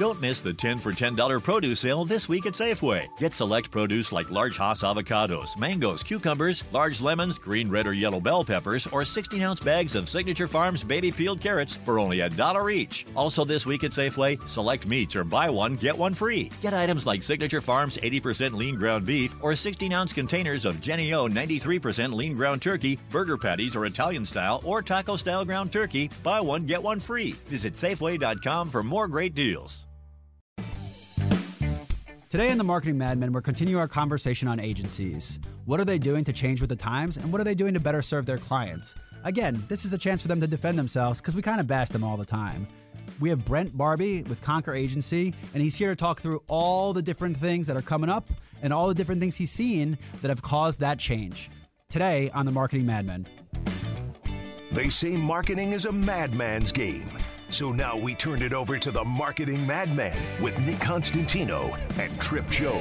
Don't miss the 10 for $10 produce sale this week at Safeway. Get select produce like large Hass avocados, mangoes, cucumbers, large lemons, green, red, or yellow bell peppers, or 16 ounce bags of Signature Farms baby peeled carrots for only a dollar each. Also, this week at Safeway, select meats or buy one, get one free. Get items like Signature Farms 80% lean ground beef or 16 ounce containers of Jennie-O 93% lean ground turkey, burger patties or Italian style or taco style ground turkey. Buy one, get one free. Visit Safeway.com for more great deals. Today in the Marketing Madmen, we're continuing our conversation on agencies. What are they doing to change with the times, and what are they doing to better serve their clients? Again, this is a chance for them to defend themselves because we kind of bash them all the time. We have Brent Barbee with Conquer Agency, and he's here to talk through all the different things that are coming up and all the different things he's seen that have caused that change. Today on the Marketing Madmen. They say marketing is a madman's game. So now we turn it over to the marketing madman with Nick Constantino and Trip Job.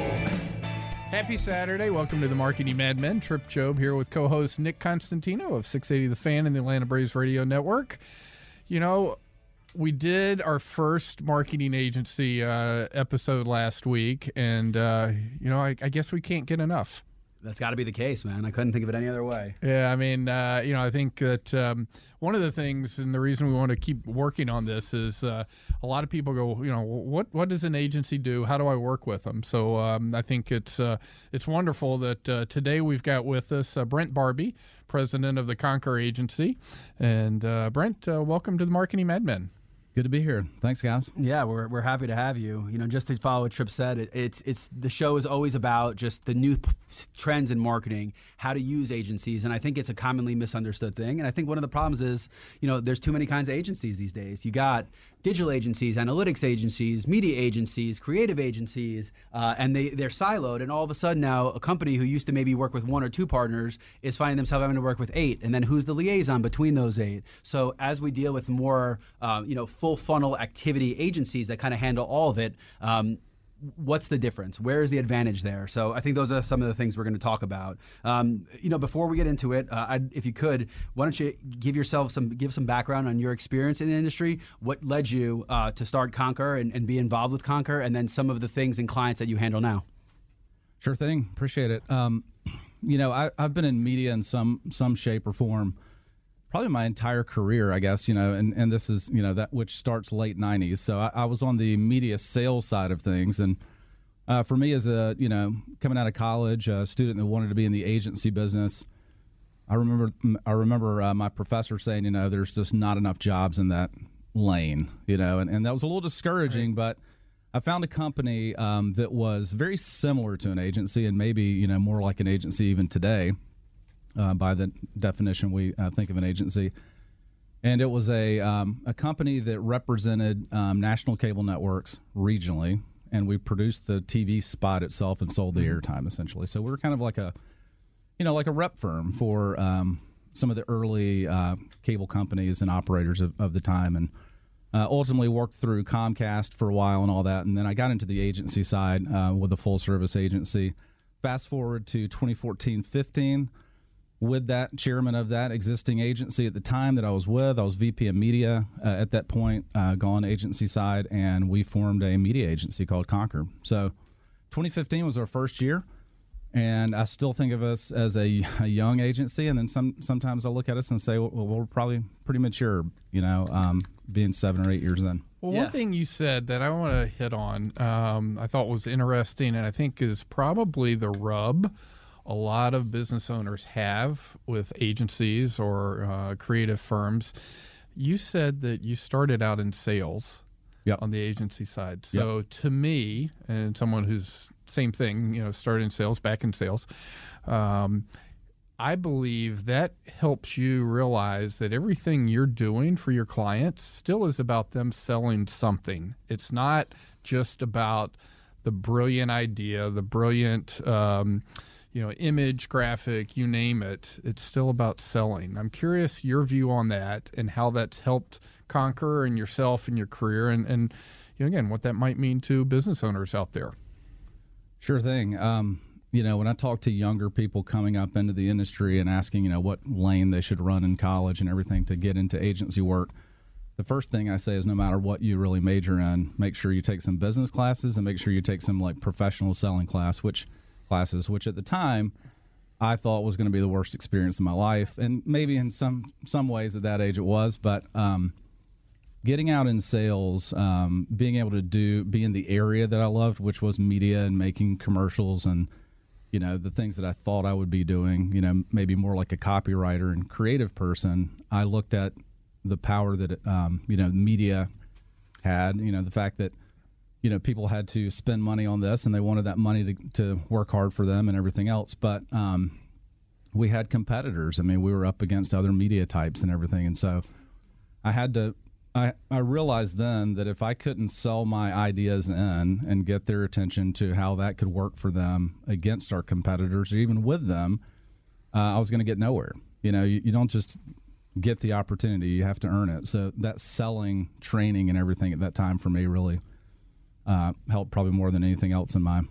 Happy Saturday. Welcome to the Marketing Madmen. Trip Job here with co host Nick Constantino of 680 The Fan and the Atlanta Braves Radio Network. You know, we did our first marketing agency uh, episode last week, and, uh, you know, I, I guess we can't get enough. That's got to be the case, man. I couldn't think of it any other way. Yeah, I mean, uh, you know, I think that um, one of the things, and the reason we want to keep working on this is uh, a lot of people go, you know, what what does an agency do? How do I work with them? So um, I think it's uh, it's wonderful that uh, today we've got with us uh, Brent Barbee, president of the Conquer Agency, and uh, Brent, welcome to the Marketing Madmen. Good to be here. Thanks, guys. Yeah, we're, we're happy to have you. You know, just to follow what Trip said, it, it's it's the show is always about just the new p- trends in marketing, how to use agencies, and I think it's a commonly misunderstood thing. And I think one of the problems is, you know, there's too many kinds of agencies these days. You got digital agencies, analytics agencies, media agencies, creative agencies, uh, and they they're siloed. And all of a sudden now, a company who used to maybe work with one or two partners is finding themselves having to work with eight. And then who's the liaison between those eight? So as we deal with more, uh, you know, full funnel activity agencies that kind of handle all of it. Um, what's the difference? Where is the advantage there? So I think those are some of the things we're going to talk about. Um, you know, before we get into it, uh, if you could, why don't you give yourself some give some background on your experience in the industry? What led you uh, to start Conquer and, and, be involved with Conquer, and then some of the things and clients that you handle now? Sure thing. Appreciate it. Um, you know, I, I've been in media in some some shape or form probably my entire career, I guess, you know, and, and this is, you know, that which starts late 90s. So I, I was on the media sales side of things. And uh, for me, as a, you know, coming out of college, a student that wanted to be in the agency business, I remember, I remember uh, my professor saying, you know, there's just not enough jobs in that lane, you know, and, and that was a little discouraging, right. but I found a company um, that was very similar to an agency and maybe, you know, more like an agency even today uh, by the definition we uh, think of an agency. And it was a, um, a company that represented um, national cable networks regionally, and we produced the TV spot itself and sold the mm-hmm. airtime essentially. So we were kind of like a, you know, like a rep firm for um, some of the early uh, cable companies and operators of, of the time, and uh, ultimately worked through Comcast for a while and all that. And then I got into the agency side uh, with a full service agency. Fast forward to 2014 15 with that chairman of that existing agency at the time that I was with. I was VP of media uh, at that point, uh, gone agency side, and we formed a media agency called Conquer. So 2015 was our first year. And I still think of us as a, a young agency, and then some. Sometimes I look at us and say, "Well, we're probably pretty mature," you know, um, being seven or eight years in. Well, yeah. one thing you said that I want to hit on, um, I thought was interesting, and I think is probably the rub a lot of business owners have with agencies or uh, creative firms. You said that you started out in sales yep. on the agency side. So yep. to me, and someone who's same thing, you know, started in sales, back in sales. Um, I believe that helps you realize that everything you're doing for your clients still is about them selling something. It's not just about the brilliant idea, the brilliant, um, you know, image, graphic, you name it. It's still about selling. I'm curious your view on that and how that's helped Conquer and yourself and your career, and and you know, again, what that might mean to business owners out there. Sure thing. Um, you know, when I talk to younger people coming up into the industry and asking, you know, what lane they should run in college and everything to get into agency work, the first thing I say is no matter what you really major in, make sure you take some business classes and make sure you take some like professional selling class, which classes, which at the time I thought was going to be the worst experience of my life, and maybe in some some ways at that age it was, but um, getting out in sales, um, being able to do be in the area that I loved, which was media and making commercials and you know the things that I thought I would be doing, you know, maybe more like a copywriter and creative person. I looked at the power that um, you know media had, you know, the fact that you know people had to spend money on this and they wanted that money to, to work hard for them and everything else, but um, we had competitors. I mean, we were up against other media types and everything, and so I had to I, I realized then that if I couldn't sell my ideas in and get their attention to how that could work for them against our competitors or even with them, uh, I was going to get nowhere. You know, you, you, don't just get the opportunity, you have to earn it. So that selling, training, and everything at that time for me really uh, helped probably more than anything else in my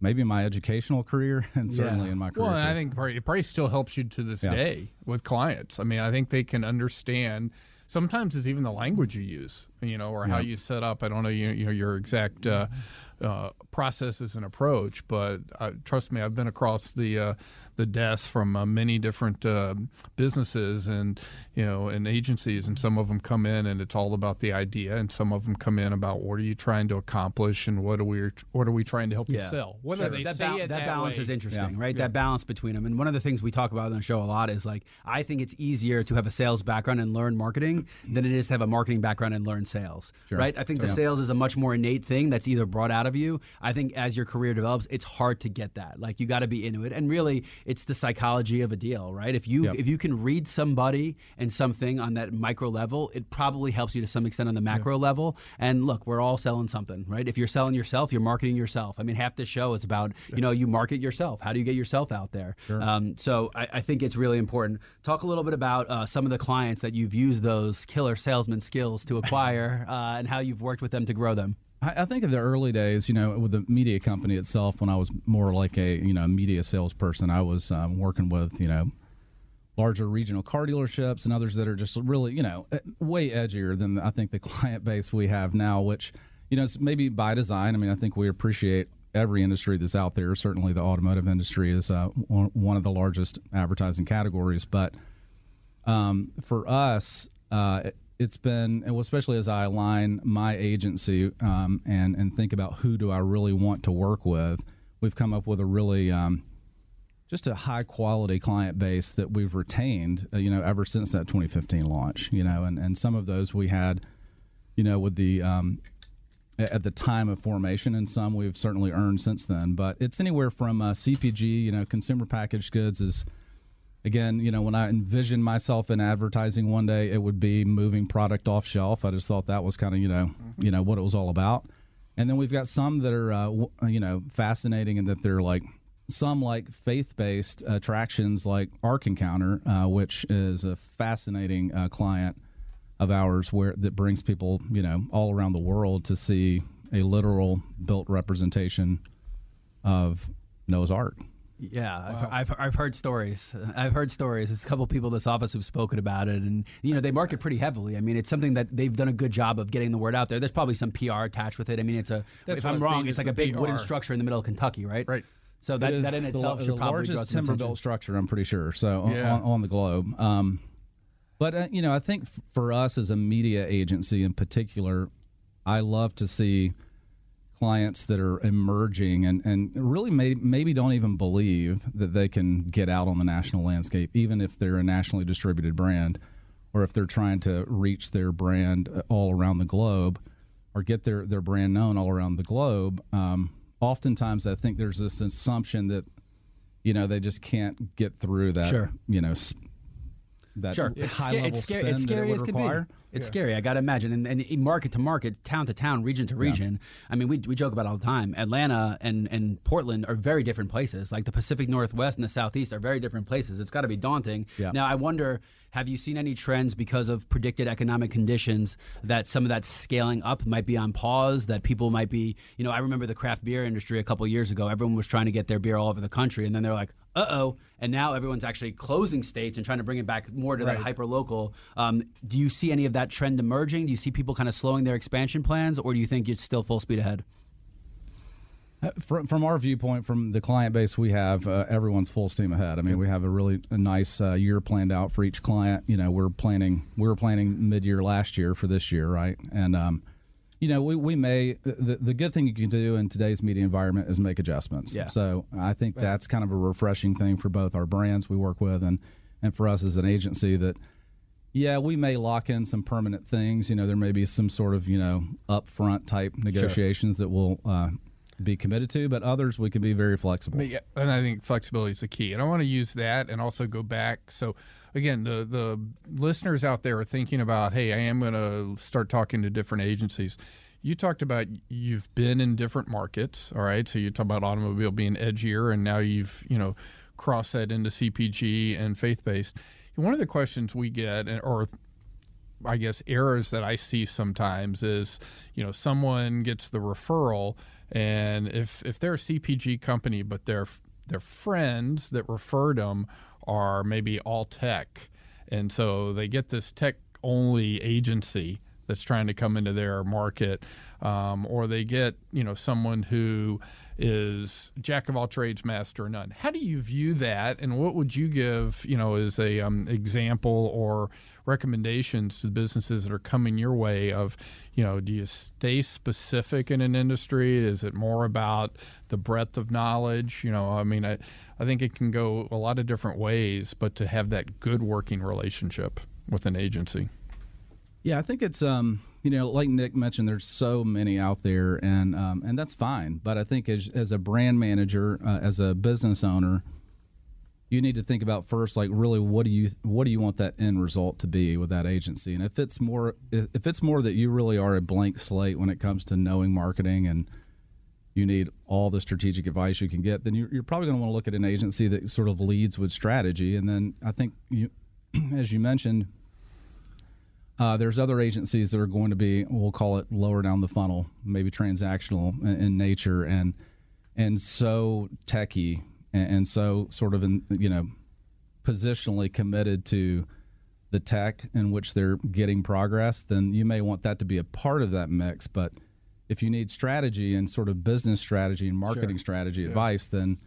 maybe my educational career and certainly yeah. in my career. Well, I think it probably still helps you to this yeah. day with clients. I mean, I think they can understand – sometimes it's even the language you use, you know, or how you set up. I don't know, you, you know, your exact uh, uh, processes and approach, but uh, trust me, I've been across the uh, the desk from uh, many different uh, businesses and you know and agencies, and some of them come in and it's all about the idea, and some of them come in about what are you trying to accomplish and what are we what are we trying to help yeah. you sell. Whether sure. they that say ba- it that, that balance way. is interesting, yeah. right? Yeah. That balance between them, and one of the things we talk about on the show a lot is like I think it's easier to have a sales background and learn marketing than it is to have a marketing background and learn sales, sure. right? I think the sales is a much more innate thing that's either brought out of you. I think as your career develops, it's hard to get that. Like you got to be into it, and really, it's the psychology of a deal, right? If you yep. if you can read somebody and something on that micro level, it probably helps you to some extent on the macro level. And look, we're all selling something, right? If you're selling yourself, you're marketing yourself. I mean, half this show is about you know you market yourself. How do you get yourself out there? Sure. Um, so I, I, think it's really important. Talk a little bit about uh, some of the clients that you've used those killer salesman skills to acquire uh, and how you've worked with them to grow them. I, I think in the early days, you know, with the media company itself, when I was more like a you know media salesperson, I was um, working with you know larger regional car dealerships and others that are just really you know eh, way edgier than I think the client base we have now, which you know is maybe by design. I mean, I think we appreciate every industry that's out there. Certainly, the automotive industry is uh, one of the largest advertising categories, but um, for us. Uh, it's been, especially as I align my agency um, and and think about who do I really want to work with, we've come up with a really um, just a high quality client base that we've retained, uh, you know, ever since that 2015 launch. You know, and and some of those we had, you know, with the um, at the time of formation, and some we've certainly earned since then. But it's anywhere from uh, CPG, you know, consumer packaged goods is again, you know, when I envisioned myself in advertising one day, it would be moving product off shelf. I just thought that was kind of, you know, mm-hmm. you know what it was all about. And then we've got some that are, uh, w- you know, fascinating and that they're like some like faith-based attractions like Ark Encounter, uh, which is a fascinating uh, client of ours where that brings people, you know, all around the world to see a literal built representation of Noah's Ark. Yeah, wow. I've, I've, I've heard stories. I've heard stories. It's a couple people in this office who've spoken about it, and you know they market pretty heavily. I mean, it's something that they've done a good job of getting the word out there. There's probably some PR attached with it. I mean, it's a That's if I'm wrong, it's like a big PR. wooden structure in the middle of Kentucky, right? Right. So that, that in the, itself the, should the probably largest timber built structure, I'm pretty sure. So yeah. on, on, the globe. Um, but uh, you know, I think f- for us as a media agency in particular, I love to see clients that are emerging and, and really may, maybe don't even believe that they can get out on the national landscape, even if they're a nationally distributed brand or if they're trying to reach their brand uh, all around the globe or get their, their brand known all around the globe. Um, oftentimes, I think there's this assumption that you know, they just can't get through that. Sure. You know, s- that Sure, high it's, level it's, scary, it's scary it as would can require. be. It's scary. I got to imagine, and, and market to market, town to town, region to region. I mean, we, we joke about it all the time. Atlanta and, and Portland are very different places. Like the Pacific Northwest and the Southeast are very different places. It's got to be daunting. Yeah. Now, I wonder, have you seen any trends because of predicted economic conditions that some of that scaling up might be on pause? That people might be, you know, I remember the craft beer industry a couple years ago. Everyone was trying to get their beer all over the country, and then they're like, uh oh. And now everyone's actually closing states and trying to bring it back more to that hyper local. Um, do you see any of that trend emerging? Do you see people kind of slowing their expansion plans, or do you think it's still full speed ahead? Uh, From, from our viewpoint, from the client base we have, uh, everyone's full steam ahead. I mean, we have a really a nice uh, year planned out for each client. You know, we're planning we were planning mid year last year for this year, right? And um, you know, we, we may the, the good thing you can do in today's media environment is make adjustments. Yeah. So I think that's kind of a refreshing thing for both our brands we work with and and for us as an agency that yeah, we may lock in some permanent things. You know, there may be some sort of you know upfront type negotiations that we'll uh, be committed to, but others we can be very flexible. Yeah, and I think flexibility is the key. And I want to use that and also go back. So again, the the listeners out there are thinking about, hey, I am going to start talking to different agencies. You talked about you've been in different markets, all right? So you talk about automobile being edgier, and now you've you know crossed that into CPG and faith based. One of the questions we get, or I guess errors that I see sometimes is, you know, someone gets the referral, and if if they're a CPG company, but their their friends that referred them are maybe all tech, and so they get this tech only agency that's trying to come into their market, um, or they get you know someone who is jack of all trades, master of none. How do you view that, and what would you give you know as a um, example or recommendations to businesses that are coming your way? Of you know, do you stay specific in an industry? Is it more about the breadth of knowledge? You know, I mean, I I think it can go a lot of different ways, but to have that good working relationship with an agency. Yeah, I think it's um, you know, like Nick mentioned, there's so many out there, and um, and that's fine. But I think as as a brand manager, uh, as a business owner, you need to think about first, like really, what do you what do you want that end result to be with that agency? And if it's more if it's more that you really are a blank slate when it comes to knowing marketing and you need all the strategic advice you can get, then you're, you're probably going to want to look at an agency that sort of leads with strategy. And then I think you, as you mentioned, uh, there's other agencies that are going to be, we'll call it lower down the funnel, maybe transactional in, in nature, and and so techy, and, and so sort of in you know positionally committed to the tech in which they're getting progress. Then you may want that to be a part of that mix. But if you need strategy and sort of business strategy and marketing strategy advice, then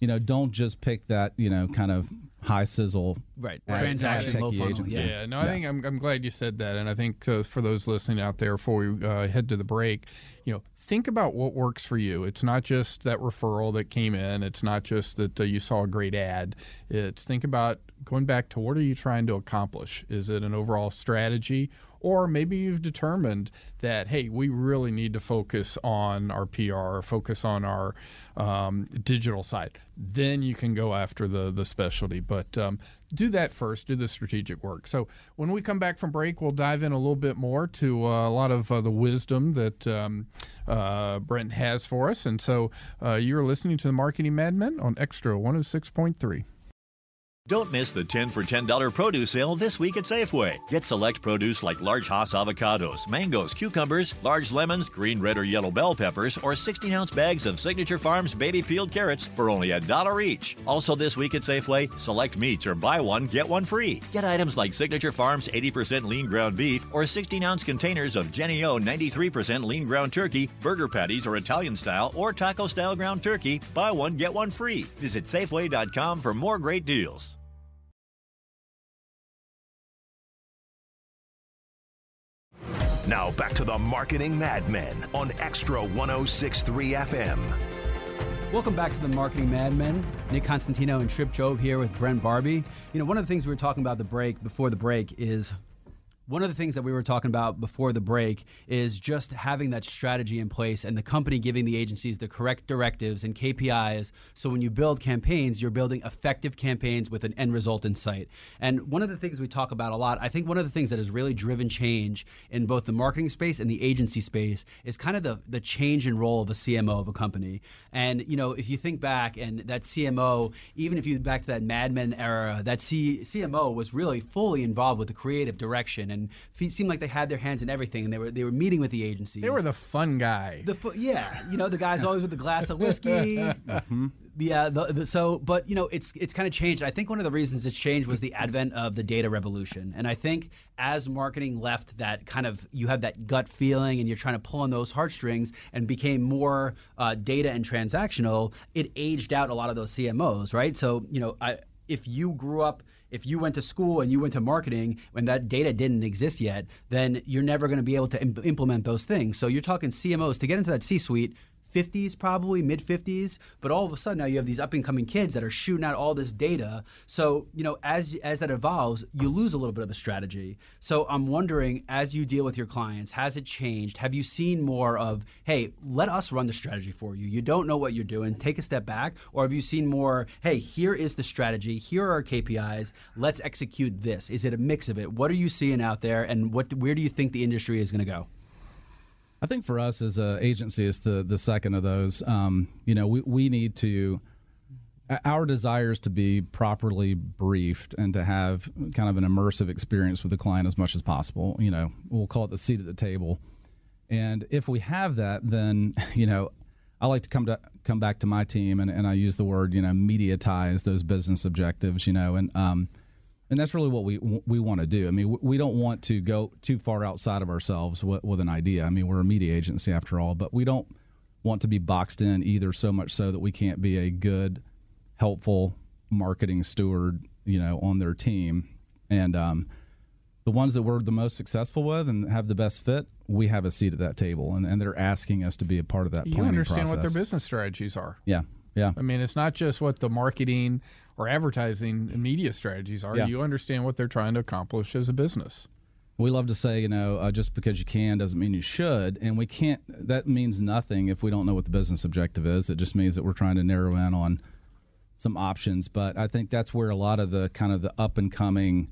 you know don't just pick that you know kind of high sizzle Right. ad- Transaction, ad low funnel, agency. Yeah, no, I think I'm, I'm glad you said that, and I think uh, for those listening out there, before we uh, head to the break, you know, think about what works for you. It's not just that referral that came in. It's not just that uh, you saw a great ad. It's think about going back to what are you trying to accomplish? Is it an overall strategy, or maybe you've determined that hey, we really need to focus on our PR, focus on our um, digital side. Then you can go after the the specialty, but um, do that first. Do the strategic work. So when we come back from break, we'll dive in a little bit more to uh, a lot of uh, the wisdom that um, uh, Brent has for us. And so uh, you're listening to the Marketing Madmen on Xtra 106.3. Don't miss the 10 for $10 produce sale this week at Safeway. Get select produce like large Hass avocados, mangoes, cucumbers, large lemons, green, red, or yellow bell peppers, or 16 ounce bags of Signature Farms baby peeled carrots for only a dollar each. Also, this week at Safeway, select meats or buy one, get one free. Get items like Signature Farms 80% lean ground beef or 16 ounce containers of Jennie-O 93% lean ground turkey, burger patties or Italian style or taco style ground turkey. Buy one, get one free. Visit Safeway.com for more great deals. Now back to the Marketing Madmen on Xtra 1063 FM. Welcome back to the Marketing Madmen. Nick Constantino and Trip Job here with Brent Barbee. You know, one of the things we were talking about the break before the break is one of the things that we were talking about before the break is just having that strategy in place and the company giving the agencies the correct directives and KPIs. So when you build campaigns, you're building effective campaigns with an end result in sight. And one of the things we talk about a lot, I think one of the things that has really driven change in both the marketing space and the agency space is kind of the, the change in role of a CMO of a company. And, you know, if you think back and that CMO, even if you back to that Mad Men era, that C, CMO was really fully involved with the creative direction and it seemed like they had their hands in everything, and they were they were meeting with the agencies. They were the fun guy. The fu- yeah, you know the guys always with the glass of whiskey. mm-hmm. Yeah, the, the, so but you know it's it's kind of changed. I think one of the reasons it's changed was the advent of the data revolution, and I think as marketing left that kind of you have that gut feeling, and you're trying to pull on those heartstrings, and became more uh, data and transactional, it aged out a lot of those CMOs, right? So you know, I, if you grew up if you went to school and you went to marketing when that data didn't exist yet, then you're never going to be able to imp- implement those things. So you're talking CMOs to get into that C suite. 50s probably mid 50s but all of a sudden now you have these up and coming kids that are shooting out all this data. So you know as as that evolves you lose a little bit of the strategy. So i'm wondering as you deal with your clients has it changed? Have you seen more of hey let us run the strategy for you. You don't know what you're doing. Take a step back. Or have you seen more hey here is the strategy. Here are our kpis let's execute this. Is it a mix of it? What are you seeing out there? And what where do you think the industry is going to go I think for us as an agency, it's the the second of those. Um, you know, we, we need to our desire is to be properly briefed and to have kind of an immersive experience with the client as much as possible. You know, we'll call it the seat at the table. And if we have that, then you know, I like to come to come back to my team and, and I use the word you know mediatize those business objectives. You know, and um, and that's really what we we want to do. I mean, we don't want to go too far outside of ourselves with, with, an idea. I mean, we're a media agency after all, but we don't want to be boxed in either. So much so that we can't be a good, helpful marketing steward, you know, on their team. And um, the ones that we're the most successful with and have the best fit, we have a seat at that table, and, and they're asking us to be a part of that. You understand process. what their business strategies are. Yeah, yeah. I mean, it's not just what the marketing or advertising and media strategies are. Yeah. You understand what they're trying to accomplish as a business. We love to say, you know, uh, just because you can doesn't mean you should, and we can't. That means nothing if we don't know what the business objective is. It just means that we're trying to narrow in on some options. But I think that's where a lot of the kind of the up and coming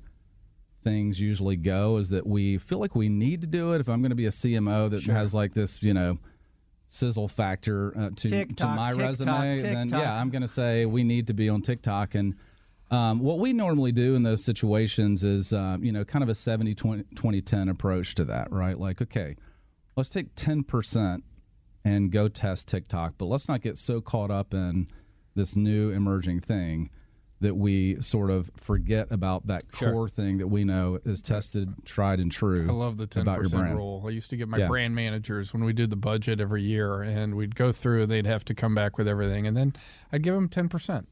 things usually go is that we feel like we need to do it. If I'm going to be a CMO that sure. has like this, you know sizzle factor uh, to TikTok, to my TikTok, resume, TikTok. then yeah, I'm going to say we need to be on TikTok. And um, what we normally do in those situations is, uh, you know, kind of a 70 20, 20 10 approach to that, right? Like, okay, let's take 10% and go test TikTok, but let's not get so caught up in this new emerging thing that we sort of forget about that sure. core thing that we know is tested, tried, and true. I love the ten percent rule. I used to get my yeah. brand managers when we did the budget every year, and we'd go through. and They'd have to come back with everything, and then I'd give them ten percent.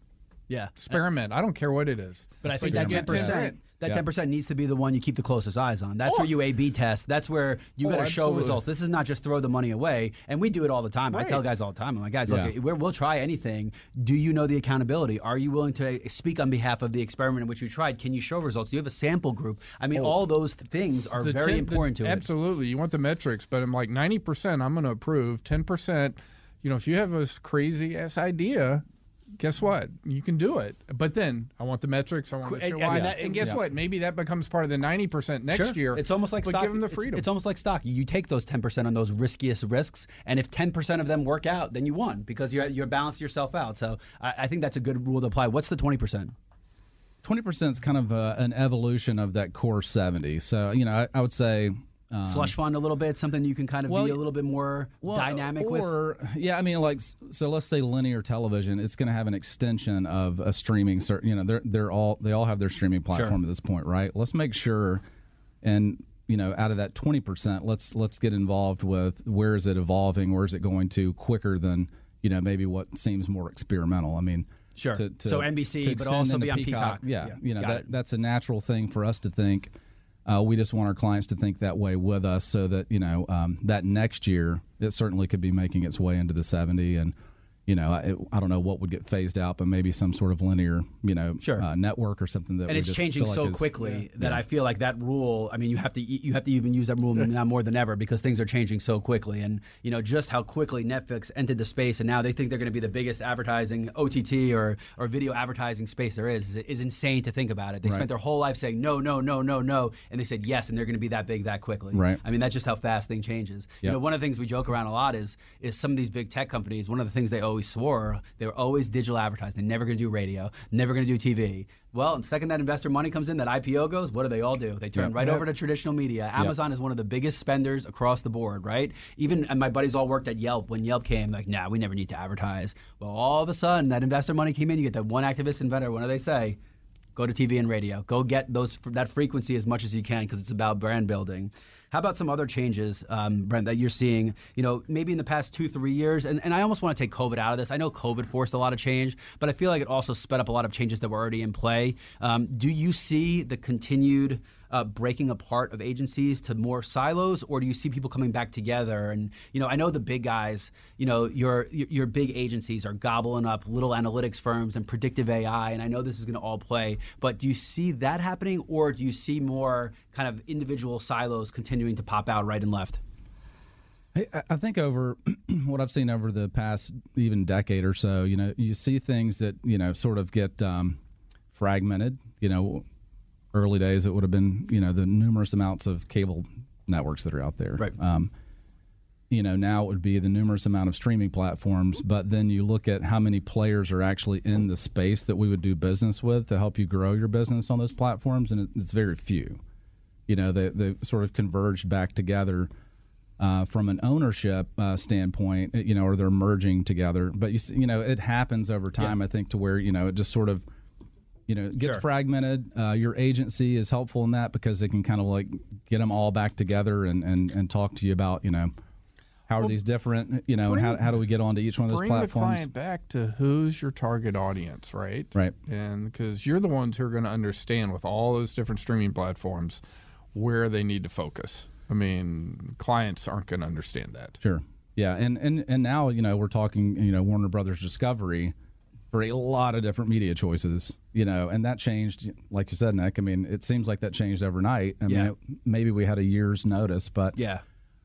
Yeah, experiment. I don't care what it is. But I think that ten percent that ten yeah. percent needs to be the one you keep the closest eyes on. That's oh. where you A/B test. That's where you oh, got to show results. This is not just throw the money away. And we do it all the time. Right. I tell guys all the time. I'm like, guys, yeah. look, we'll try anything. Do you know the accountability? Are you willing to speak on behalf of the experiment in which you tried? Can you show results? Do you have a sample group? I mean, oh. all those things are the very ten, important the, to absolutely. it. Absolutely, you want the metrics, but I'm like ninety percent. I'm going to approve. Ten percent you know, if you have this crazy ass idea, guess what? You can do it. But then I want the metrics. I want to show why. That, and guess yeah. what? Maybe that becomes part of the ninety percent next sure. year. It's almost like stock. Give them the freedom. It's, it's, almost like stock. You take those ten percent on those riskiest risks, and if ten percent of them work out, then you won because you're you're balanced yourself out. So I, I think that's a good rule to apply. What's the twenty percent? Twenty percent is kind of a, uh, an evolution of that core seventy. So you know, I, I would say um, Slush fund a little bit, something you can kind of well, be a little bit more well, dynamic or, with. Yeah, I mean, like so. Let's say linear television. It's going to have an extension of a streaming. You know, they're they're all they all have their streaming platform sure. at this point, right? Let's make sure, and you know, out of that twenty percent, let's let's get involved with where is it evolving, where is it going to quicker than you know maybe what seems more experimental. I mean. Sure. To, to, so NBC, but also be on Peacock. Peacock. Yeah, yeah, you know that, that's a natural thing for us to think uh, we just want our clients to think that way with us, so that you know um, that next year it certainly could be making its way into the 70, and you know, I, I don't know what would get phased out, but maybe some sort of linear, you know, Sure. uh, network or something that. and we it's just changing feel like so is- quickly that I feel like that rule. I mean, you have to you have to even use that rule now more than ever because things are changing so quickly, and you know just how quickly Netflix entered the space, and now they think they're going to be the biggest advertising OTT or or video advertising space there is. Is insane to think about it. They Right. spent their whole life saying no, no, no, no, no, and they said yes, and they're going to be that big that quickly. Right. I mean, that's just how fast thing changes. You know, one of the things we joke around a lot is is some of these big tech companies. One of the things they always swore they were always digital advertising. They're never going to do radio, never going to do TV. Well, the second that investor money comes in, that IPO goes, what do they all do? They turn Yep. right Yep. over to traditional media. Amazon is one of the biggest spenders across the board, right? Even and my buddies all worked at Yelp when Yelp came. Like, nah, we never need to advertise. Well, all of a sudden, that investor money came in. You get that one activist inventor. What do they say? Go to TV and radio. Go get those that frequency as much as you can because it's about brand building. How about some other changes, um, Brent, that you're seeing? You know, maybe in the past two, three years, and, and I almost want to take COVID out of this. I know COVID forced a lot of change, but I feel like it also sped up a lot of changes that were already in play. Um, do you see the continued uh, breaking apart of agencies to more silos, or do you see people coming back together? And you know, I know the big guys, you know, your your big agencies are gobbling up little analytics firms and predictive AI, and I know this is going to all play. But do you see that happening, or do you see more kind of individual silos continuing to pop out right and left? I- I think over what I've seen over the past even decade or so, you know, you see things that you know sort of get um, fragmented. You know, early days it would have been you know the numerous amounts of cable networks that are out there. Right. Um, you know, now it would be the numerous amount of streaming platforms, but then you look at how many players are actually in the space that we would do business with to help you grow your business on those platforms, and it's very few. You know, they they sort of converged back together uh, from an ownership uh, standpoint, you know, or they're merging together. But you see, you know, it happens over time. I think to where you know it just sort of, you know, it gets Sure. fragmented. Uh, your agency is helpful in that because they can kind of like get them all back together and and and talk to you about you know. How are these different? You know, and how, how do we get onto each one of those Bring platforms? the client back to who's your target audience, right? Right. And because you're the ones who are going to understand with all those different streaming platforms where they need to focus. I mean, clients aren't going to understand that. Sure. Yeah, and and and now you know we're talking you know Warner Brothers Discovery for a lot of different media choices. You know, and that changed, like you said, Nick. I mean, it seems like that changed overnight. I Yeah. mean, it, maybe we had a year's notice, but Yeah.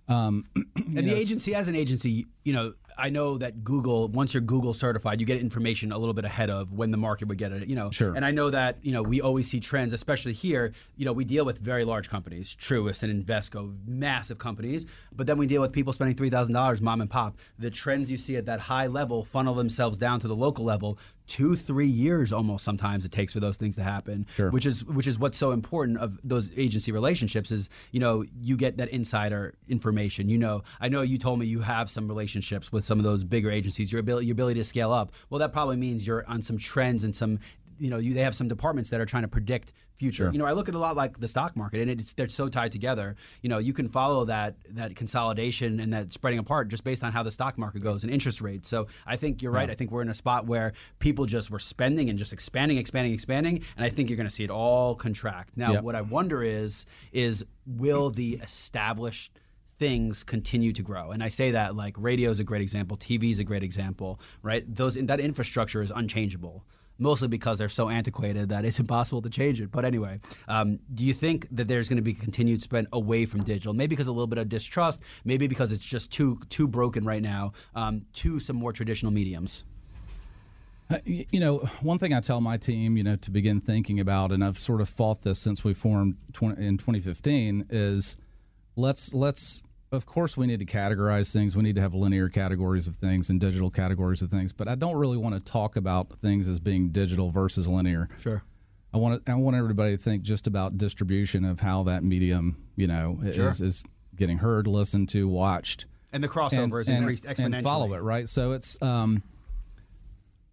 Um, and the agency, as an agency, you know, I know that Google, once you're Google certified, you get information a little bit ahead of when the market would get it, you know. Sure. And I know that, you know, we always see trends, especially here. You know, we deal with very large companies, Truist and Invesco, massive companies, but then we deal with people spending $3,000, mom and pop. The trends you see at that high level funnel themselves down to the local level. Two, three years almost sometimes it takes for those things to happen, Sure. which is which is what's so important of those agency relationships is you know you get that insider information. You know, I know you told me you have some relationships with some of those bigger agencies. Your ability, your ability to scale up. Well, that probably means you're on some trends and some. You know, you, they have some departments that are trying to predict future. You know, I look at a lot like the stock market, and it's they're so tied together. You know, you can follow that that consolidation and that spreading apart just based on how the stock market goes and interest rates. So I think you're right. I think we're in a spot where people just were spending and just expanding, expanding, expanding, and I think you're going to see it all contract. Now, Yep. what I wonder is is will the established things continue to grow. And I say that like radio is a great example, TV is a great example, right? Those that infrastructure is unchangeable. Mostly because they're so antiquated that it's impossible to change it. But anyway, um, do you think that there's going to be continued spend away from digital? Maybe because a little bit of distrust, maybe because it's just too too broken right now, um, to some more traditional mediums. Uh, You know, one thing I tell my team, you know, to begin thinking about, and I've sort of fought this since we formed 20, in 2015, is let's let's. Of course, we need to categorize things. We need to have linear categories of things and digital categories of things. But I don't really want to talk about things as being digital versus linear. Sure. I want to, I want everybody to think just about distribution of how that medium, you know, is, is getting heard, listened to, watched And the crossover has increased exponentially. and follow it right so it's um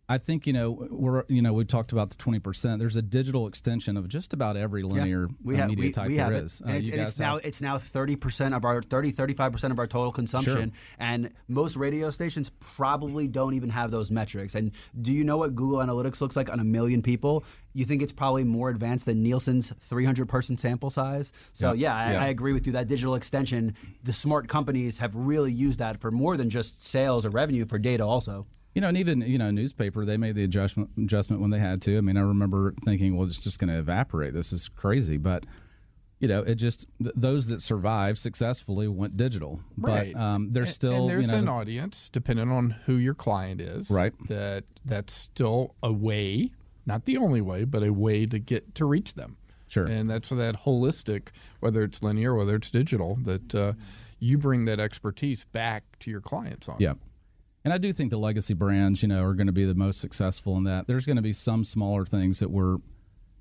i think you know we're you know we talked about the 20% there's a digital extension of just about every linear we uh, have, media we, type we there have is. it. And, Uh, it's, and it's now have- it's now 30% of our 30 35% of our total consumption. Sure. and most radio stations probably don't even have those metrics. And do you know what Google Analytics looks like on a million people? You think it's probably more advanced than Nielsen's 300 person sample size? So yeah, I, Yeah. I agree with you. That digital extension the smart companies have really used that for more than just sales or revenue for data also You know, and even you know, newspaper they made the adjustment adjustment when they had to. I mean, I remember thinking, well, it's just going to evaporate. This is crazy, but you know, it just th- those that survived successfully went digital. Right. But um, there's And- still and there's you know, an audience depending on who your client is. Right. That that's still a way, not the only way, but a way to get to reach them. Sure. And that's for that holistic, whether it's linear, whether it's digital, that uh, you bring that expertise back to your clients on. Yeah. And I do think the legacy brands, you know, are going to be the most successful in that. There's going to be some smaller things that were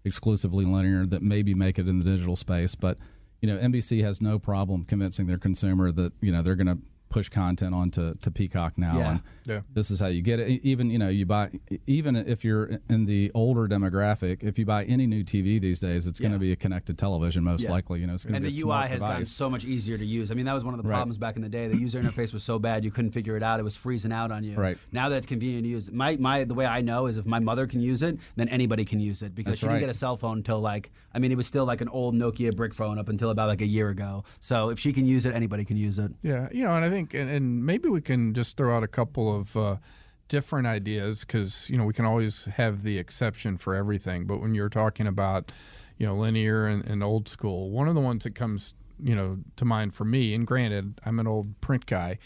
exclusively linear that maybe make it in the digital space, but you know, NBC has no problem convincing their consumer that, you know, they're going to push content onto to Peacock now Yeah. and Yeah. this is how you get it. Even, you know, you buy even if you're in the older demographic, if you buy any new TV these days, it's going to be a connected television most Yeah. likely, you know, it's going and to the be a UI smart has gotten so much easier to use. I mean, that was one of the Right. problems back in the day. The user interface was so bad you couldn't figure it out. It was freezing out on you. Right. Now that it's convenient to use, my my the way I know is if my mother can use it, then anybody can use it because That's she didn't get a cell phone until like I mean, it was still like an old Nokia brick phone up until about like a year ago. So if she can use it, anybody can use it. Yeah, you know, and I think, and, and maybe we can just throw out a couple of uh, different ideas because you know we can always have the exception for everything. But when you're talking about, you know, linear and, and old school, one of the ones that comes, you know, to mind for me, and granted, I'm an old print guy,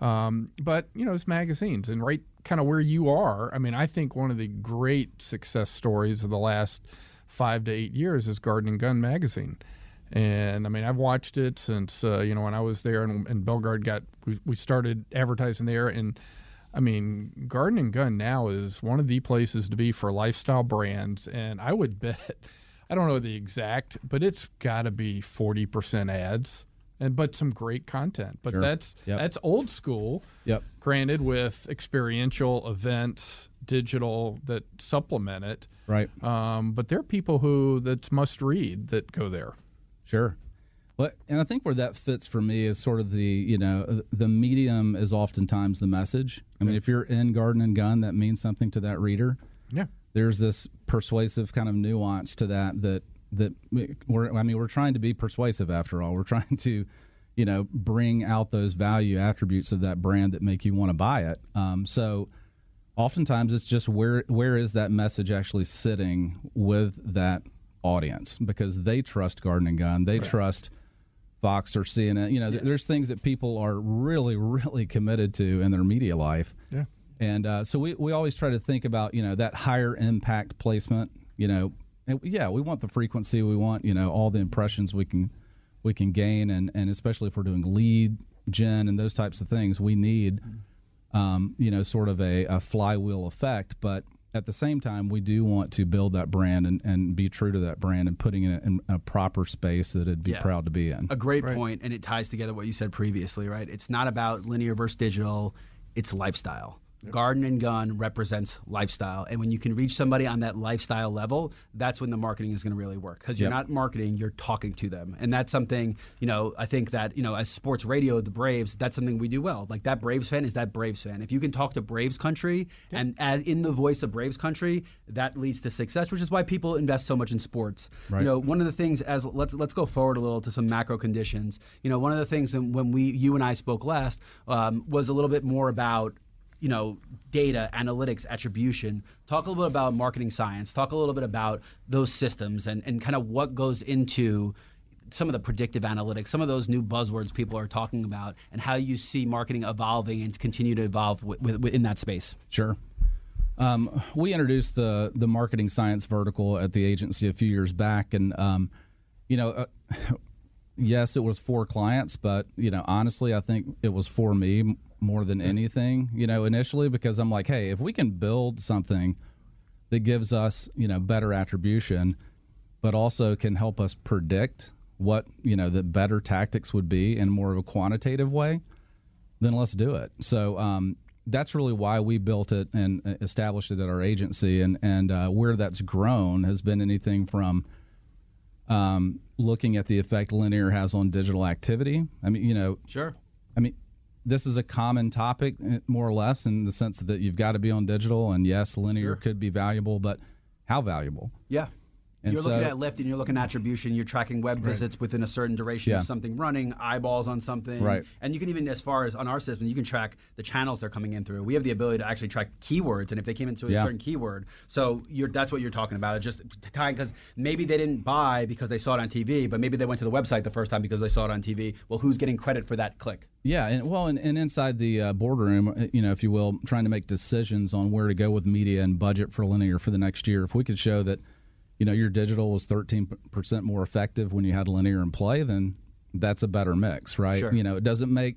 um, but you know, it's magazines, and right kind of where you are. I mean, I think one of the great success stories of the last five to eight years is Garden and Gun magazine. And I mean, I've watched it since uh, you know when I was there, and, and Belgard got we, we started advertising there, and I mean, Garden and Gun now is one of the places to be for lifestyle brands, and I would bet, I don't know the exact, but it's got to be forty percent ads, and but some great content. But Sure. that's Yep. that's old school, Yep. granted with experiential events, digital that supplement it. Right. Um, but there are people who that's must read that go there. Sure. Well, and I think where that fits for me is sort of the you know the medium is oftentimes the message. I mean, if you're in Garden and Gun, that means something to that reader. Yeah. There's this persuasive kind of nuance to that that that we're I mean we're trying to be persuasive after all. We're trying to you know bring out those value attributes of that brand that make you want to buy it. Um, so oftentimes it's just where where is that message actually sitting with that audience because they trust Garden and Gun, they trust Fox or CNN. You know, th- there's things that people are really really committed to in their media life. Yeah. And uh, so we, we always try to think about, you know, that higher impact placement, you know, and yeah, we want the frequency, we want, you know, all the impressions we can we can gain and, and especially if we're doing lead gen and those types of things, we need um, you know, sort of a, a flywheel effect. But at the same time, we do want to build that brand and, and be true to that brand and putting it in a proper space that it'd be Yeah. proud to be in. A great point, and it ties together what you said previously, right? It's not about linear versus digital, it's lifestyle. Garden and Gun represents lifestyle. And when you can reach somebody on that lifestyle level, that's when the marketing is going to really work. Because you're Yep. not marketing, you're talking to them. And that's something, you know, I think that, you know, as sports radio, the Braves, that's something we do well. Like that Braves fan is that Braves fan. If you can talk to Braves country and as in the voice of Braves country, that leads to success, which is why people invest so much in sports. Right. You know, one of the things as let's let's go forward a little to some macro conditions. You know, one of the things when when we you and I spoke last um, was a little bit more about you know data analytics attribution. Talk a little bit about marketing science. Talk a little bit about those systems and, and kind of what goes into some of the predictive analytics some of those new buzzwords people are talking about and how you see marketing evolving and continue to evolve wi- wi- within that space. Sure. Um, we introduced the the marketing science vertical at the agency a few years back, and um, you know, uh, yes, it was for clients, but you know, honestly, I think it was for me more than anything. You know, initially because I'm like, hey, if we can build something that gives us you know better attribution, but also can help us predict what you know the better tactics would be in more of a quantitative way then let's do it. So um, that's really why we built it and uh, established it at our agency, and and uh, where that's grown has been anything from um, looking at the effect linear has on digital activity. I mean, you know, sure this is a common topic, eh, more or less, in the sense that you've got to be on digital, and yes, linear Sure. could be valuable, but how valuable? yeah And you're so, looking at lift and you're looking at attribution. You're tracking web visits within a certain duration Yeah. of something running, eyeballs on something, Right. And you can even, as far as on our system, you can track the channels they're coming in through. We have the ability to actually track keywords, and if they came into a Yeah. certain keyword, so you're that's what you're talking about. It's just tying because maybe they didn't buy because they saw it on TV, but maybe they went to the website the first time because they saw it on TV. Well, who's getting credit for that click? Yeah, and well, and, and inside the uh, boardroom, uh, you know, if you will, trying to make decisions on where to go with media and budget for linear for the next year. If we could show that, you know, your digital was 13% more effective when you had linear in play, then that's a better mix, right? Sure. You know, it doesn't make,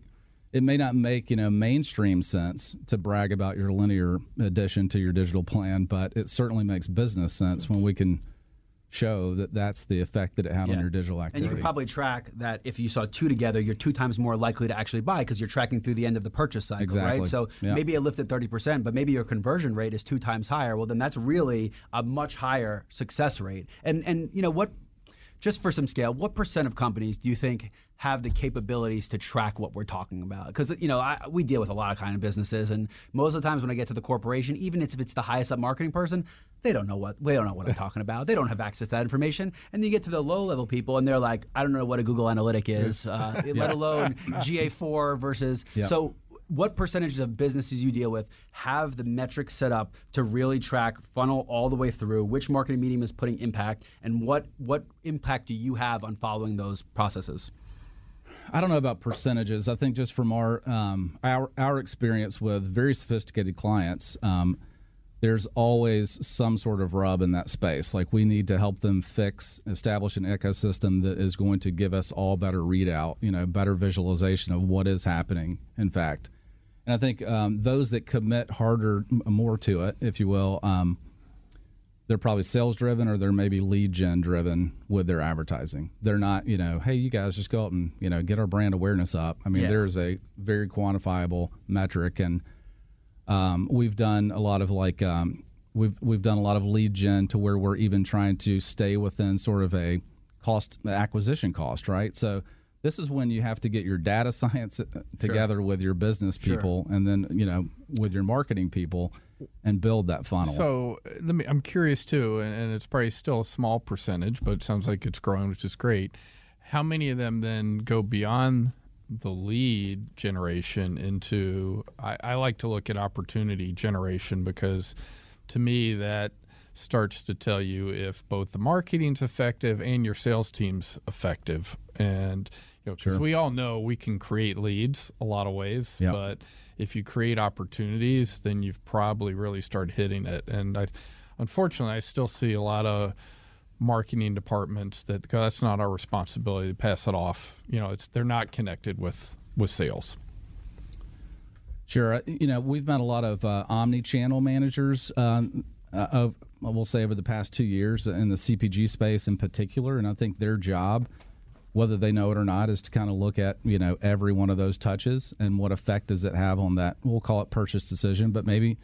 it may not make, you know, mainstream sense to brag about your linear addition to your digital plan, but it certainly makes business sense when we can show that that's the effect that it had on your digital activity. And you can probably track that if you saw two together, you're two times more likely to actually buy because you're tracking through the end of the purchase cycle, Exactly. right? So Yeah. maybe it lifted 30%, but maybe your conversion rate is two times higher. Well, then that's really a much higher success rate. And and you know what? Just for some scale, what percent of companies do you think have the capabilities to track what we're talking about? Because you know I, we deal with a lot of kind of businesses, and most of the times when I get to the corporation, even if it's the highest up marketing person, they don't know what they don't know what I'm talking about. They don't have access to that information. And then you get to the low level people, and they're like, I don't know what a Google Analytic is, uh, let alone GA4 versus. Yeah. So what percentages of businesses you deal with have the metrics set up to really track funnel all the way through which marketing medium is putting impact and what what impact do you have on following those processes I don't know about percentages. I think just from our um, our our experience with very sophisticated clients, um, there's always some sort of rub in that space. Like we need to help them fix, establish an ecosystem that is going to give us all better readout, you know, better visualization of what is happening. In fact, and I think um, those that commit harder, more to it, if you will. Um, they're probably sales driven or they're maybe lead gen driven with their advertising. They're not, you know, hey, you guys just go out and, you know, get our brand awareness up. I mean, Yeah. there's a very quantifiable metric and um, we've done a lot of like um, we've we've done a lot of lead gen to where we're even trying to stay within sort of a cost acquisition cost, right? So this is when you have to get your data science together with your business people and then, you know, with your marketing people and build that funnel. So uh, let me. I'm curious too, and, it's probably still a small percentage, but it sounds like it's growing, which is great. How many of them then go beyond the lead generation into? I, I like to look at opportunity generation because, to me, that starts to tell you if both the marketing's effective and your sales team's effective. And know, because we all know we can create leads a lot of ways, Yep. but if you create opportunities, then you've probably really started hitting it. And I, unfortunately, I still see a lot of marketing departments that "Oh, that's not our responsibility to pass it off. You know, it's they're not connected with with sales. Sure. Uh, You know, we've met a lot of uh, omni-channel managers. Um, uh, of we'll say over the past two years in the CPG space in particular, and I think their job, whether they know it or not, is to kind of look at you know every one of those touches and what effect does it have on that. We'll call it purchase decision, but maybe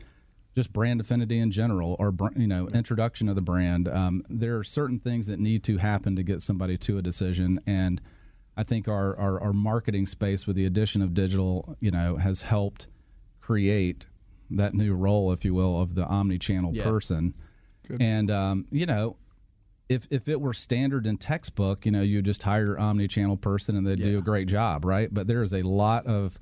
just brand affinity in general, or you know introduction of the brand. Um, there are certain things that need to happen to get somebody to a decision, and I think our, our our marketing space with the addition of digital, you know, has helped create that new role, if you will, of the omni-channel Yeah. person. And um, you know, if if it were standard in textbook, you know, you just hire an omni-channel person and they do a great job, right? But there is a lot of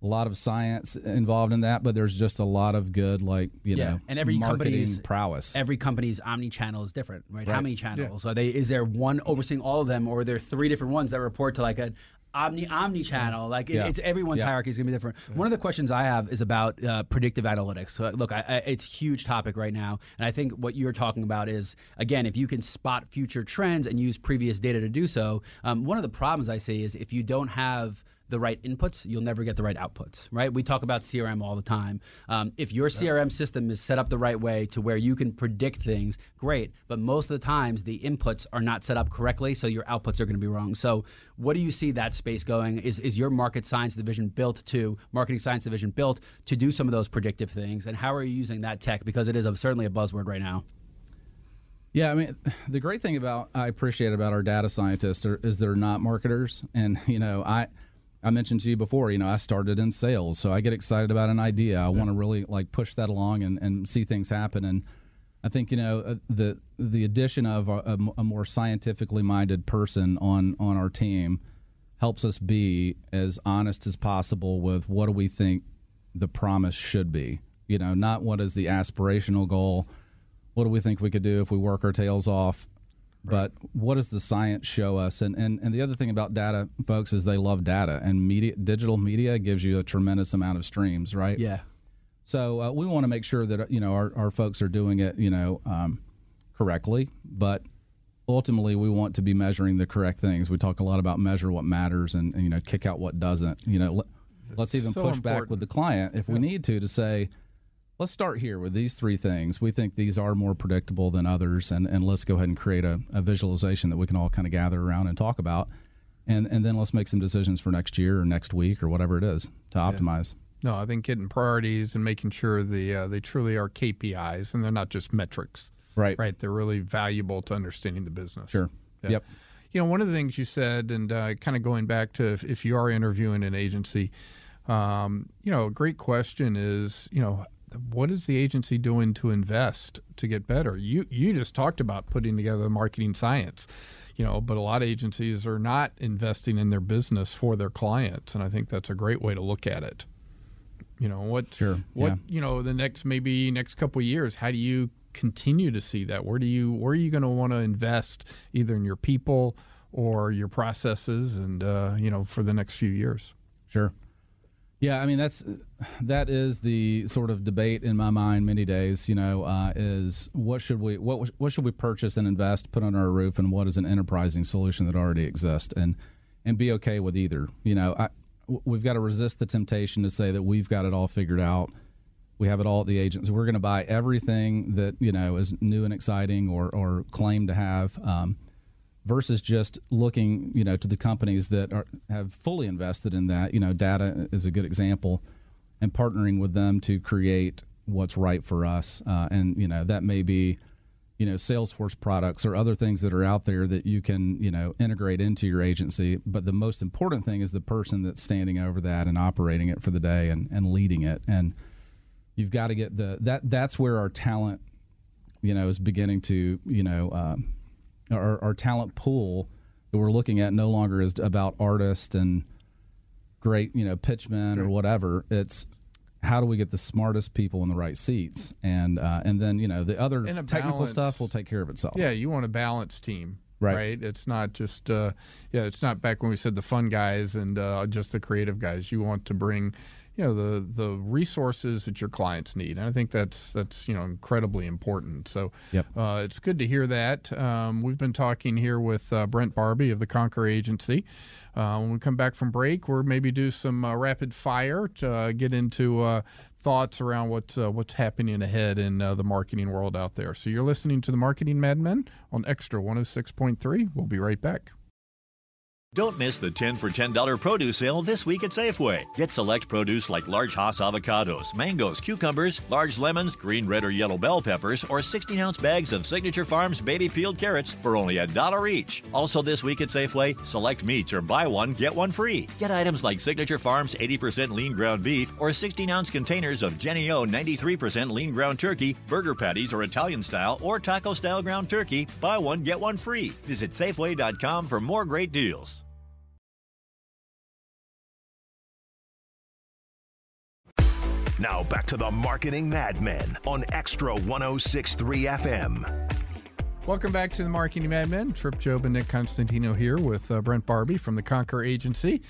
a lot of science involved in that, but there's just a lot of good, like you Yeah, know, and every marketing company's- prowess. Every company's omni-channel is different, right? How many channels are they? Is there one overseeing all of them, or are there three different ones that report to like an omni omni channel? Like it, Yeah. it's everyone's Yeah. hierarchy is going to be different. One of the questions I have is about uh, predictive analytics. So, look, I, I, it's a huge topic right now, and I think what you're talking about is again, if you can spot future trends and use previous data to do so. Um, one of the problems I see is if you don't have the right inputs, you'll never get the right outputs, right? We talk about CRM all the time. Um, if your CRM system is set up the right way to where you can predict things, great. But most of the times, the inputs are not set up correctly, so your outputs are going to be wrong. So, what do you see that space going? Is is your market science division built to marketing science division built to do some of those predictive things? And how are you using that tech? Because it is a, certainly a buzzword right now. Yeah, I mean, the great thing about I appreciate about our data scientists are, is they're not marketers, and you know, I I mentioned to you before, you know, I started in sales, so I get excited about an idea. I want to really like push that along and, and see things happen. And I think you know uh, the the addition of a, a, a more scientifically minded person on on our team helps us be as honest as possible with what do we think the promise should be. You know, not what is the aspirational goal. What do we think we could do if we work our tails off? But what does the science show us? And, and and the other thing about data, folks, is they love data, and media, digital media gives you a tremendous amount of streams, right? Yeah. So uh, we want to make sure that you know our, our folks are doing it, you know, um, correctly. But ultimately, we want to be measuring the correct things. We talk a lot about measure what matters and, and you know kick out what doesn't. You know, let, let's even so push back with the client if we need to to say, let's start here with these three things. We think these are more predictable than others, and, and let's go ahead and create a, a visualization that we can all kind of gather around and talk about. And, and then let's make some decisions for next year or next week or whatever it is to optimize. No, I think getting priorities and making sure the uh, they truly are KPIs and they're not just metrics. Right. Right. They're really valuable to understanding the business. Sure. Yeah. Yep. You know, one of the things you said, and uh, kind of going back to if, if you are interviewing an agency, um, you know, a great question is, you know, what is the agency doing to invest to get better? You you just talked about putting together the marketing science, you know, but a lot of agencies are not investing in their business for their clients, and I think that's a great way to look at it. You know what? Sure, What yeah. you know the next maybe next couple of years? How do you continue to see that? Where do you where are you going to want to invest either in your people or your processes, and uh, you know for the next few years? Sure. Yeah, I mean that's that is the sort of debate in my mind many days. You know, uh, is what should we what what should we purchase and invest, put on our roof, and what is an enterprising solution that already exists, and and be okay with either. You know, I, we've got to resist the temptation to say that we've got it all figured out. We have it all at the agency. We're going to buy everything that you know is new and exciting or or claim to have. Um, versus just looking, you know, to the companies that are, have fully invested in that. You know, data is a good example, and partnering with them to create what's right for us. Uh, and you know, that may be, you know, Salesforce products or other things that are out there that you can, you know, integrate into your agency. But the most important thing is the person that's standing over that and operating it for the day and, and leading it. And you've got to get the that that's where our talent, you know, is beginning to, you know. Um, our, our talent pool that we're looking at no longer is about artists and great, you know, pitchmen or whatever. It's how do we get the smartest people in the right seats, and uh, and then you know the other technical balance. stuff will take care of itself. Yeah, you want a balanced team. Right. It's not just uh, yeah, it's not back when we said the fun guys and uh, just the creative guys. You want to bring, you know, the the resources that your clients need. And I think that's that's you know incredibly important. So Yep. uh, it's good to hear that. Um, we've been talking here with uh, Brent Barbee of the Conquer Agency. Uh, when we come back from break, we'll maybe do some uh, rapid fire to uh, get into uh, thoughts around what's uh, what's happening ahead in uh, the marketing world out there. So you're listening to the Marketing Madmen on Xtra 106.3. We'll be right back. Don't miss the 10 for $10 produce sale this week at Safeway. Get select produce like large Hass avocados, mangoes, cucumbers, large lemons, green, red, or yellow bell peppers, or 16 ounce bags of Signature Farms baby peeled carrots for only a dollar each. Also, this week at Safeway, select meats or buy one, get one free. Get items like Signature Farms 80% lean ground beef or 16 ounce containers of Jennie-O 93% lean ground turkey, burger patties or Italian style or taco style ground turkey. Buy one, get one free. Visit Safeway.com for more great deals. Now back to the Marketing Madmen on Xtra 1063 FM. Welcome back to the Marketing Madmen. Trip Job and Nick Constantino here with uh, Brent Barbee from the Conquer Agency.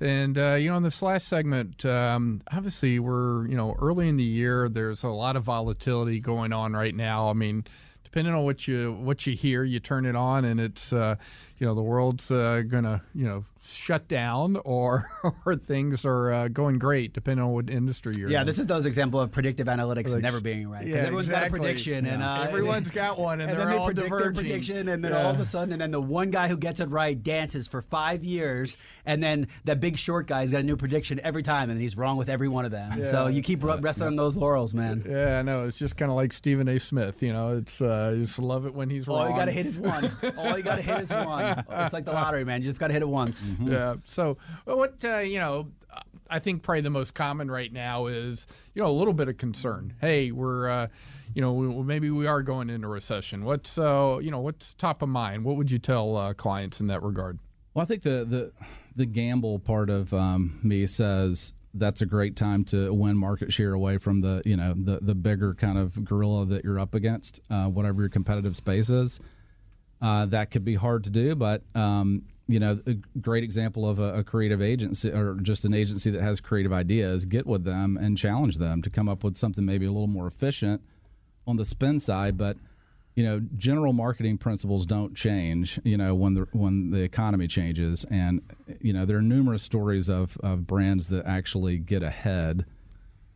And, uh, you know, in this last segment, um, obviously we're, you know, early in the year. There's a lot of volatility going on right now. I mean, depending on what you what you hear, you turn it on and it's, uh, you know, the world's uh, to, you know, shut down or, or things are uh, going great, depending on what industry you're Yeah, in. Yeah, this is those example of predictive analytics Like- never being right. Yeah, everyone's got a exactly. prediction, and uh, Everyone's got one, and, and they're then they all predict their diverging. prediction, and then Yeah. all of a sudden, and then the one guy who gets it right dances for five years, and then that big short guy's got a new prediction every time, and he's wrong with every one of them. So you keep re- resting on those laurels, man. Yeah, I know. It's just kind of like Stephen A. Smith. You know, it's uh, you just love it when he's wrong. All you got to hit is one. All you got to hit is one. It's like the lottery, man. You just got to hit it once. Yeah. So, well, what uh, you know, uh, I think probably the most common right now is you know a little bit of concern. Hey, we're uh, you know we, maybe we are going into recession. What's uh, you know what's top of mind? What would you tell uh, clients in that regard? Well, I think the the the gamble part of um, me says that's a great time to win market share away from the you know the the bigger kind of gorilla that you're up against, uh, whatever your competitive space is. Uh, that could be hard to do, but um, you know, a great example of a, a, creative agency or just an agency that has creative ideas. Get with them and challenge them to come up with something maybe a little more efficient on the spend side, but you know, general marketing principles don't change. You know, when the when the economy changes, and you know, there are numerous stories of of brands that actually get ahead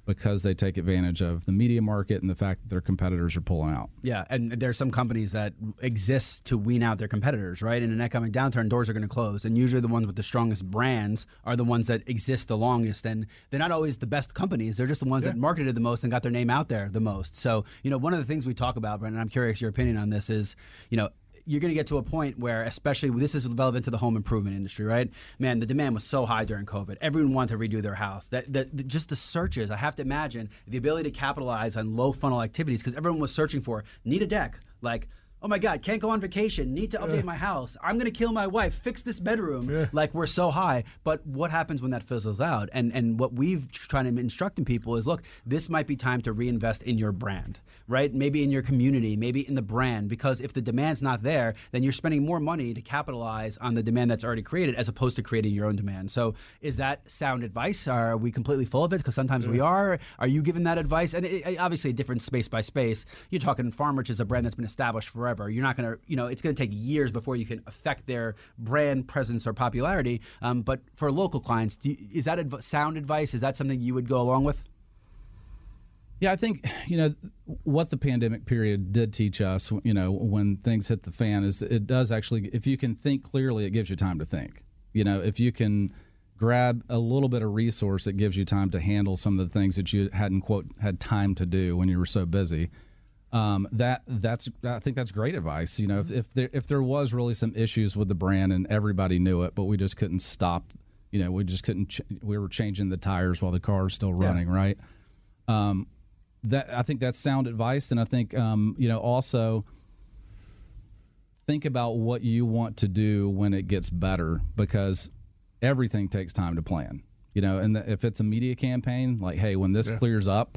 because they take advantage of the media market and the fact that their competitors are pulling out. Yeah, and there are some companies that exist to wean out their competitors, right? In an economic downturn, doors are going to close, and usually the ones with the strongest brands are the ones that exist the longest, and they're not always the best companies. They're just the ones yeah. that marketed the most and got their name out there the most. So, you know, one of the things we talk about, Brendan, I'm curious your opinion on this is, you know, you're going to get to a point where, especially this is relevant to the home improvement industry, right? Man, the demand was so high during COVID. Everyone wanted to redo their house. That, that, just the searches. I have to imagine the ability to capitalize on low funnel activities because everyone was searching for need a deck, like oh my god can't go on vacation need to update yeah. my house. I'm going to kill my wife fix this bedroom. Yeah. like we're so high. But what happens when that fizzles out? And and what we've trying to instruct in people is look this might be time to reinvest in your brand right? Maybe in your community maybe in the brand. Because if the demand's not there then you're spending more money to capitalize on the demand that's already created as opposed to creating your own demand. So is that sound advice? Are we completely full of it? Because sometimes yeah. we are. Are you giving that advice? And it, it, obviously different space by space. You're talking Farm Rich is a brand that's been established for forever. You're not going to, you know, it's going to take years before you can affect their brand presence or popularity. Um, but for local clients, you, is that adv- sound advice? Is that something you would go along with? Yeah, I think you know what the pandemic period did teach us. You know, when things hit the fan, is it does actually, if you can think clearly, it gives you time to think. You know, if you can grab a little bit of resource, it gives you time to handle some of the things that you hadn't quote had time to do when you were so busy um, that that's I think that's great advice. You know, if, if there if there was really some issues with the brand and everybody knew it, but we just couldn't stop. You know, we just couldn't. Ch- we were changing the tires while the car was still running, yeah. right? Um, that I think that's sound advice, and I think um, you know also think about what you want to do when it gets better because everything takes time to plan. You know, and the, if it's a media campaign, like hey, when this yeah. clears up,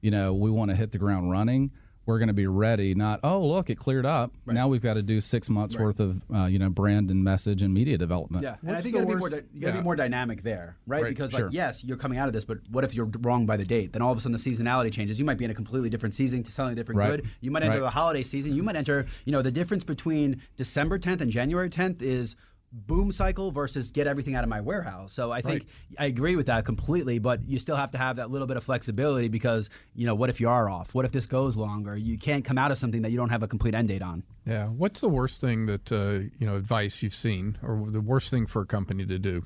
you know, we want to hit the ground running we're going to be ready. Not oh look, it cleared up. Right. Now we've got to do six months right. worth of uh, you know brand and message and media development. Yeah, and I think you got to be more di- you got to yeah. be more dynamic there, right? right. Because like sure. yes, you're coming out of this, but what if you're wrong by the date? Then all of a sudden the seasonality changes. You might be in a completely different season, to selling a different good. You might enter the holiday season. You might enter. You know the difference between December 10th and January 10th is boom cycle versus get everything out of my warehouse. So I think right. I agree with that completely, but you still have to have that little bit of flexibility because, you know, what if you are off? What if this goes longer? You can't come out of something that you don't have a complete end date on. Yeah. What's the worst thing that, uh, you know, advice you've seen or the worst thing for a company to do?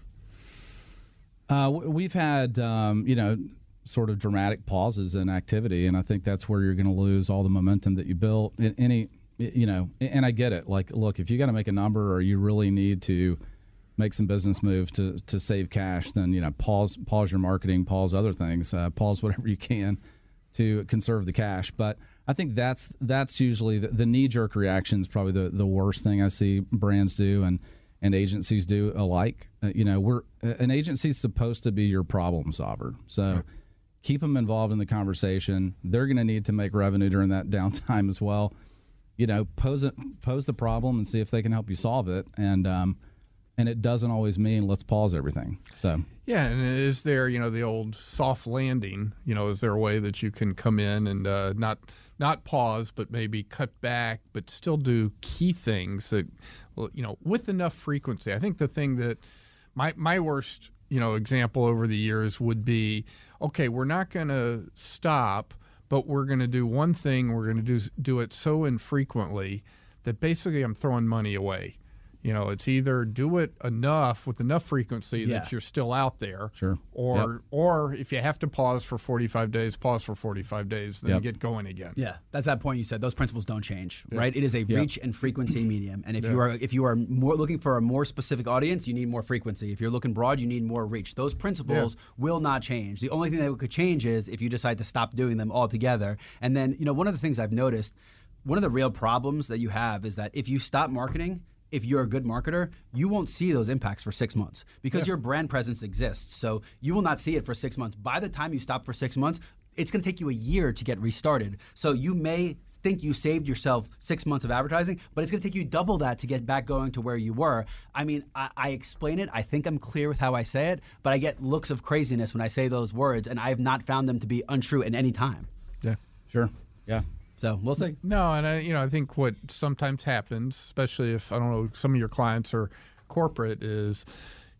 Uh, we've had, um, you know, sort of dramatic pauses in activity, and I think that's where you're going to lose all the momentum that you built. In any you know, and I get it. Like, look, if you got to make a number or you really need to make some business moves to to save cash, then you know, pause pause your marketing, pause other things, uh, pause whatever you can to conserve the cash. But I think that's that's usually the, the knee jerk reaction is probably the the worst thing I see brands do and and agencies do alike. Uh, you know, we're an agency is supposed to be your problem solver, so. Keep them involved in the conversation. They're going to need to make revenue during that downtime as well you know, pose it, pose the problem and see if they can help you solve it. And um, and it doesn't always mean let's pause everything. So yeah, and is there you know the old soft landing? You know, is there a way that you can come in and uh, not not pause, but maybe cut back, but still do key things that you know with enough frequency? I think the thing that my my worst you know example over the years would be okay, we're not going to stop but we're going to do one thing. We're going to do do it so infrequently that basically I'm throwing money away. You know, it's either do it enough with enough frequency Yeah. that you're still out there, Sure. or or if you have to pause for 45 days, pause for 45 days, then Yep. get going again. Yeah, that's that point you said. Those principles don't change, right? It is a reach and frequency medium, and if you are if you are more looking for a more specific audience, you need more frequency. If you're looking broad, you need more reach. Those principles will not change. The only thing that could change is if you decide to stop doing them altogether. And then, you know, one of the things I've noticed, one of the real problems that you have is that if you stop marketing. If you're a good marketer, you won't see those impacts for six months because your brand presence exists. So you will not see it for six months. By the time you stop for six months, it's going to take you a year to get restarted. So you may think you saved yourself six months of advertising, but it's going to take you double that to get back going to where you were. I mean, I, I explain it. I think I'm clear with how I say it, but I get looks of craziness when I say those words, and I have not found them to be untrue at any time. Yeah. Sure. Yeah. So we'll see. No, and I, you know, I think what sometimes happens, especially if I don't know some of your clients are corporate, is,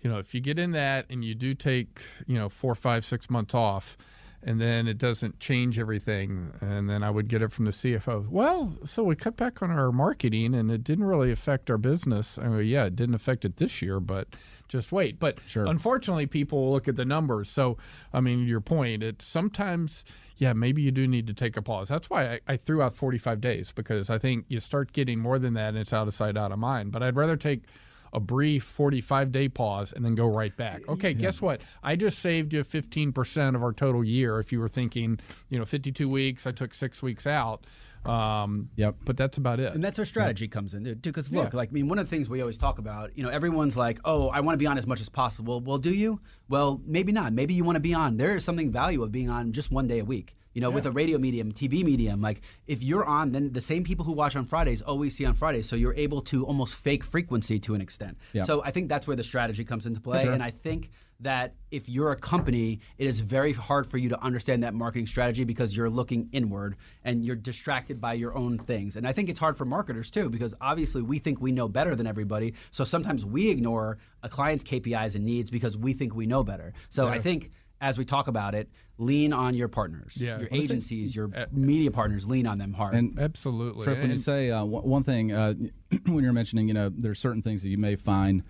you know, if you get in that and you do take, you know, four, five, six months off, and then it doesn't change everything, and then I would get it from the CFO. Well, so we cut back on our marketing, and it didn't really affect our business. I mean, yeah, it didn't affect it this year, but just wait. But Sure. unfortunately, people look at the numbers. So, I mean, your point, it's sometimes, yeah, maybe you do need to take a pause. That's why I, I threw out 45 days because I think you start getting more than that and it's out of sight, out of mind. But I'd rather take a brief 45 day pause and then go right back. Okay, guess what? I just saved you 15% of our total year. If you were thinking, you know, 52 weeks, I took six weeks out. Um, Yep. But that's about it. And that's where strategy comes in, dude. Because look, Yeah. like I mean, one of the things we always talk about, you know, everyone's like, "Oh, I want to be on as much as possible." Well, do you? Well, maybe not. Maybe you want to be on. There is something value of being on just one day a week. You know, with a radio medium, TV medium, like if you're on, then the same people who watch on Fridays always see on Fridays. So you're able to almost fake frequency to an extent. Yeah. So I think that's where the strategy comes into play. And I think that if you're a company, it is very hard for you to understand that marketing strategy because you're looking inward and you're distracted by your own things. And I think it's hard for marketers too because obviously we think we know better than everybody. So sometimes we ignore a client's KPIs and needs because we think we know better. So I think as we talk about it, lean on your partners, Yeah. your Well, it's a- agencies, your media partners, lean on them hard. And Absolutely. Tripp, when you And- say uh, one one thing, uh, when you're mentioning, you know, there's certain things that you may find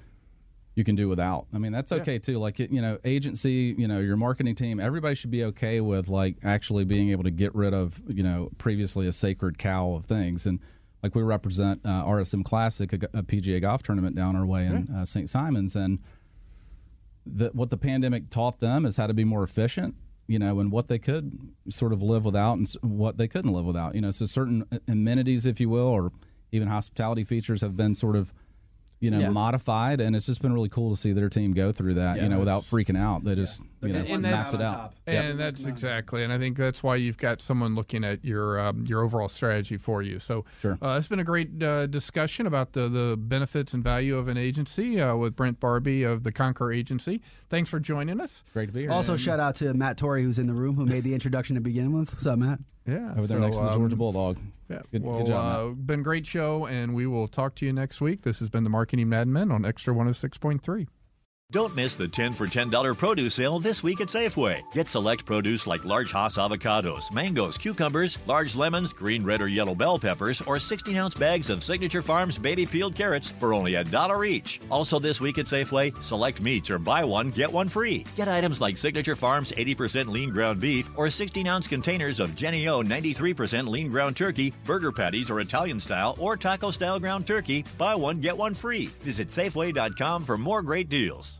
you can do without. I mean, that's okay too. Like, you know, agency, you know, your marketing team, everybody should be okay with like actually being able to get rid of, you know, previously a sacred cow of things. And like we represent uh, RSM Classic, a PGA golf tournament down our way in uh, St. Simons, and the, what the pandemic taught them is how to be more efficient you know and what they could sort of live without and what they couldn't live without you know. So certain amenities if you will or even hospitality features have been sort of you know Yeah. modified and it's just been really cool to see their team go through that you know without freaking out they just you know the ones mapped it out top. And that's exactly, and I think that's why you've got someone looking at your um, your overall strategy for you. So, Sure. uh, it's been a great uh, discussion about the the benefits and value of an agency uh, with Brent Barbee of the Conquer Agency. Thanks for joining us. great to be here also, shout out to Matt Torrey, who's in the room, who made the introduction to begin with. What's up, Matt? Yeah, over there so, next to the um, Georgia Bulldog Yeah, good, well, good job uh, been a great show, and we will talk to you next week. This has been the Marketing Madmen on Xtra 106.3. Don't miss the 10 for $10 produce sale this week at Safeway. Get select produce like large Hass avocados, mangoes, cucumbers, large lemons, green, red, or yellow bell peppers, or 16 ounce bags of Signature Farms baby peeled carrots for only a dollar each. Also, this week at Safeway, select meats or buy one, get one free. Get items like Signature Farms 80% lean ground beef or 16 ounce containers of Jennie-O 93% lean ground turkey, burger patties or Italian style or taco style ground turkey. Buy one, get one free. Visit Safeway.com for more great deals.